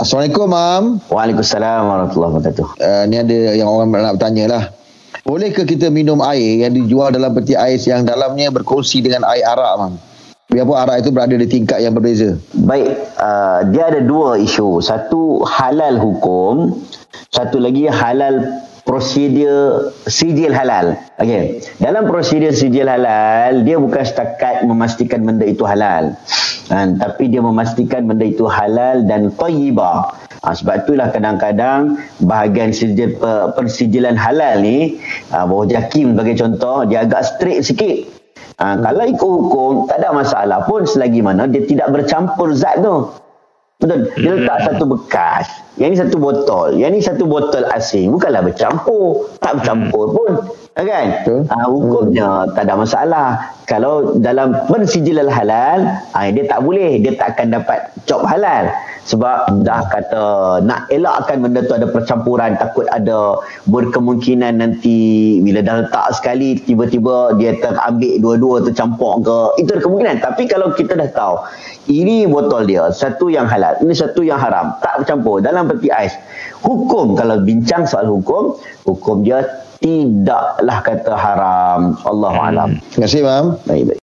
Assalamualaikum, Mam. Waalaikumsalam warahmatullahi wabarakatuh. Uh, ni ada yang orang nak bertanya lah. Bolehkah kita minum air yang dijual dalam peti ais yang dalamnya berkongsi dengan air arak, Mam? Biarpun arak itu berada di tingkat yang berbeza. Baik, uh, dia ada dua isu. Satu halal hukum, satu lagi halal prosedur sijil halal. Okey. Dalam prosedur sijil halal, dia bukan setakat memastikan benda itu halal. Ha, tapi dia memastikan benda itu halal dan thayyibah. Ha, sebab itulah kadang-kadang bahagian sijil, persijilan halal ni, ha, bawah jakim sebagai contoh, dia agak strict sikit. Ha, kalau ikut hukum, tak ada masalah pun selagi mana dia tidak bercampur zat tu. Betul. Dia letak hmm. satu bekas. Yang ni satu botol. Yang ni satu botol asing. Bukanlah bercampur. Tak bercampur pun. Ha, kan? Ha, hukumnya hmm. tak ada masalah. Kalau dalam pensijilal halal, ha, dia tak boleh. Dia tak akan dapat cop halal. Sebab dah kata nak elakkan benda tu ada percampuran. Takut ada berkemungkinan nanti bila dah letak sekali, tiba-tiba dia terambil dua-dua tercampur ke. Itu ada kemungkinan. Tapi kalau kita dah tahu, ini botol dia. Satu yang halal. Ini satu yang haram. Tak bercampur. Dalam peti ais. Hukum, kalau bincang soal hukum, hukum dia tidaklah kata haram. Allah hmm. Terima kasih, Mam. Baik, baik.